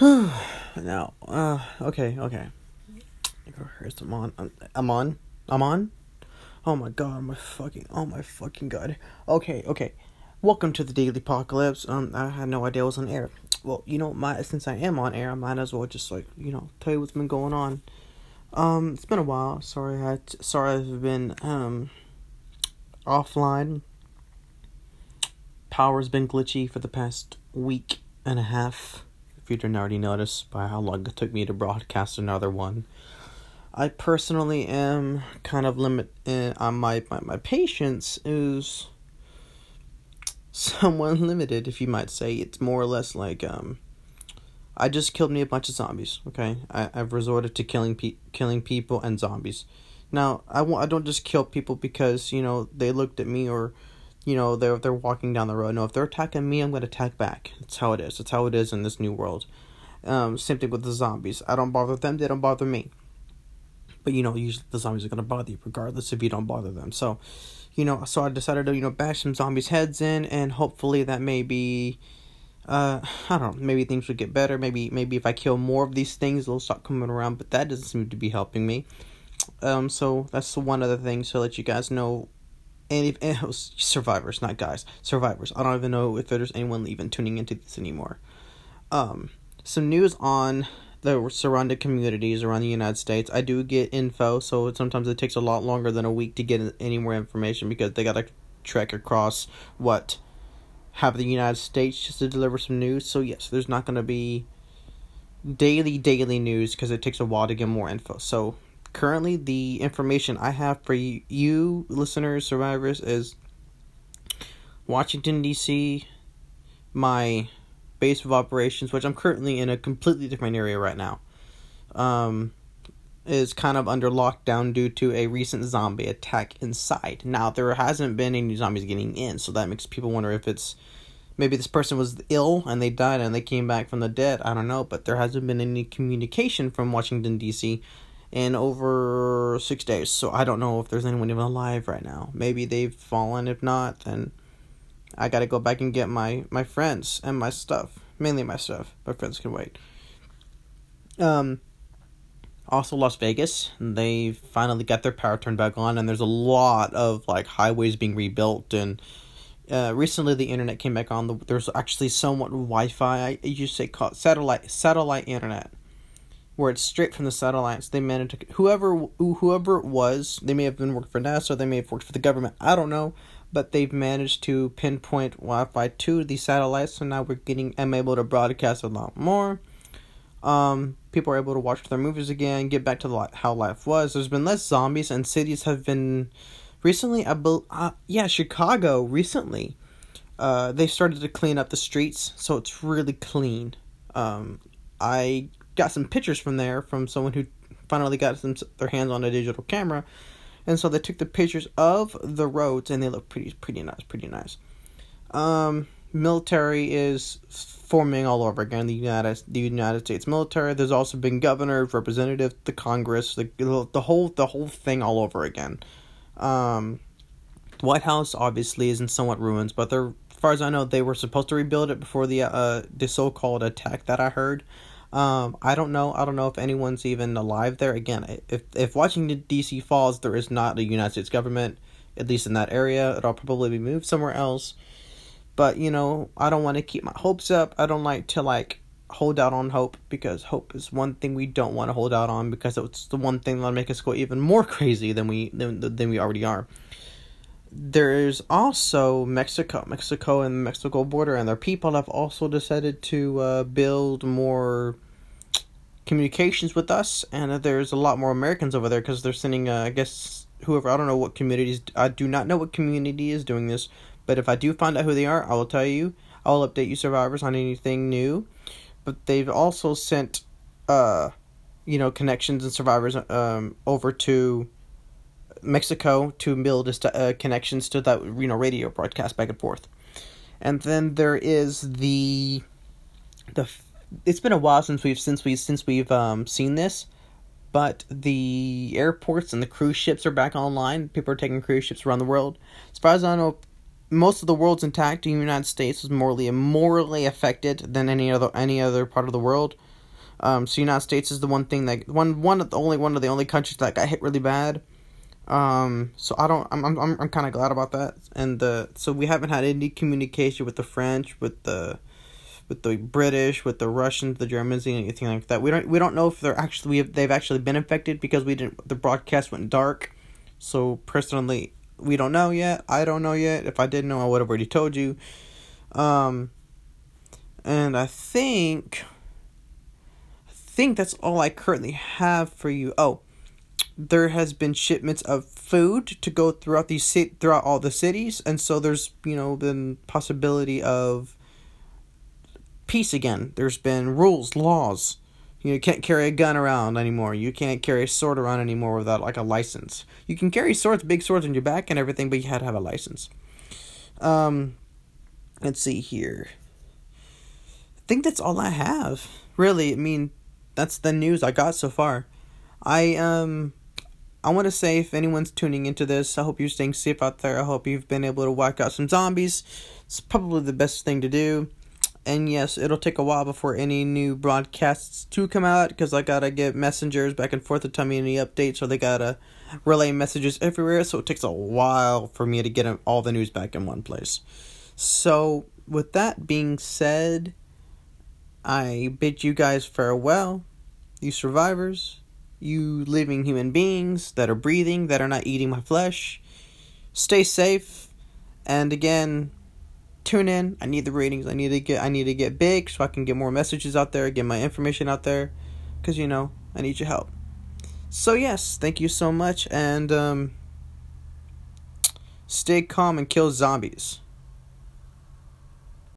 now, uh, okay, okay. On. I'm on. I'm on. Oh my god, my fucking, oh my fucking god. Okay, okay. Welcome to the Daily Pocalypse. Um, I had no idea I was on air. Well, you know, my since I am on air, I might as well just like you know tell you what's been going on. Um, it's been a while. Sorry, I to, sorry I've been um offline. Power's been glitchy for the past week and a half you didn't already notice by how long it took me to broadcast another one. I personally am kind of limit on uh, my, my my patience is somewhat limited, if you might say. It's more or less like um, I just killed me a bunch of zombies. Okay, I I've resorted to killing pe- killing people and zombies. Now I w- I don't just kill people because you know they looked at me or you know they're they're walking down the road. No, if they're attacking me, I'm gonna attack back. That's how it is. That's how it is in this new world. Um, same thing with the zombies. I don't bother them. They don't bother me. But you know, usually the zombies are gonna bother you regardless if you don't bother them. So, you know, so I decided to you know bash some zombies' heads in, and hopefully that may be. Uh, I don't know. Maybe things would get better. Maybe maybe if I kill more of these things, they'll stop coming around. But that doesn't seem to be helping me. Um, so that's one other thing to let you guys know and if and was survivors, not guys, survivors. I don't even know if there's anyone even tuning into this anymore. Um, some news on the surrounding communities around the United States. I do get info, so sometimes it takes a lot longer than a week to get any more information because they gotta trek across what have the United States just to deliver some news. So yes, there's not gonna be daily daily news because it takes a while to get more info. So currently the information I have for you, you listeners, survivors, is Washington D.C. My base of operations, which I'm currently in a completely different area right now, um, is kind of under lockdown due to a recent zombie attack inside. Now there hasn't been any zombies getting in, so that makes people wonder if it's maybe this person was ill and they died and they came back from the dead. I don't know, but there hasn't been any communication from Washington D.C in over six days. So I don't know if there's anyone even alive right now. Maybe they've fallen. If not, then I gotta go back and get my my friends and my stuff. Mainly my stuff. My friends can wait. Um. Also, Las Vegas. They finally got their power turned back on, and there's a lot of like highways being rebuilt and. Uh, recently, the internet came back on. The, there's actually somewhat Wi-Fi. I used to say called satellite satellite internet where it's straight from the satellites. They managed to whoever whoever it was. They may have been working for NASA. They may have worked for the government. I don't know, but they've managed to pinpoint Wi-Fi to the satellites. So now we're getting. I'm able to broadcast a lot more. Um, people are able to watch their movies again, get back to the, how life was. There's been less zombies, and cities have been recently. I be, uh, yeah, Chicago recently. Uh, they started to clean up the streets, so it's really clean. Um, I got some pictures from there from someone who finally got some, their hands on a digital camera, and so they took the pictures of the roads and they look pretty pretty nice, pretty nice. Um, military is forming all over again. The United the United States military. There's also been governors, representatives, the Congress, the the whole the whole thing all over again. Um, the White House obviously is in somewhat ruins, but they're as far as I know, they were supposed to rebuild it before the uh the so called attack that I heard. Um, I don't know. I don't know if anyone's even alive there. Again, if if Washington D.C. falls, there is not a United States government, at least in that area. It'll probably be moved somewhere else. But you know, I don't want to keep my hopes up. I don't like to like hold out on hope because hope is one thing we don't want to hold out on because it's the one thing that'll make us go even more crazy than we than, than we already are. There's also Mexico, Mexico and the Mexico border, and their people have also decided to uh, build more communications with us, and there's a lot more Americans over there because they're sending, uh, I guess, whoever, I don't know what communities, I do not know what community is doing this, but if I do find out who they are, I will tell you. I will update you survivors on anything new. But they've also sent, uh, you know, connections and survivors um, over to Mexico to build uh, connections to that you know radio broadcast back and forth. And then there is the the it's been a while since we've since we since we've um seen this, but the airports and the cruise ships are back online. People are taking cruise ships around the world. As far as I know, most of the world's intact. The United States is morally morally affected than any other any other part of the world. Um, so United States is the one thing that one one of the only one of the only countries that got hit really bad. Um, so I don't. I'm I'm I'm kind of glad about that. And the so we haven't had any communication with the French, with the with the British, with the Russians, the Germans, anything like that. We don't we don't know if they're actually have, they've actually been infected because we didn't the broadcast went dark. So personally, we don't know yet. I don't know yet. If I did know, I would have already told you. Um, and I think I think that's all I currently have for you. Oh, there has been shipments of food to go throughout these throughout all the cities, and so there's you know been possibility of peace again. There's been rules, laws. You can't carry a gun around anymore. You can't carry a sword around anymore without like a license. You can carry swords, big swords on your back and everything, but you had to have a license. Um, let's see here. I think that's all I have. Really, I mean, that's the news I got so far. I um I want to say if anyone's tuning into this, I hope you're staying safe out there. I hope you've been able to whack out some zombies. It's probably the best thing to do. And yes, it'll take a while before any new broadcasts to come out because I gotta get messengers back and forth to tell me any updates, or they gotta relay messages everywhere. So it takes a while for me to get all the news back in one place. So, with that being said, I bid you guys farewell, you survivors, you living human beings that are breathing, that are not eating my flesh. Stay safe, and again, tune in. I need the ratings. I need to get I need to get big so I can get more messages out there, get my information out there cuz you know, I need your help. So yes, thank you so much and um stay calm and kill zombies.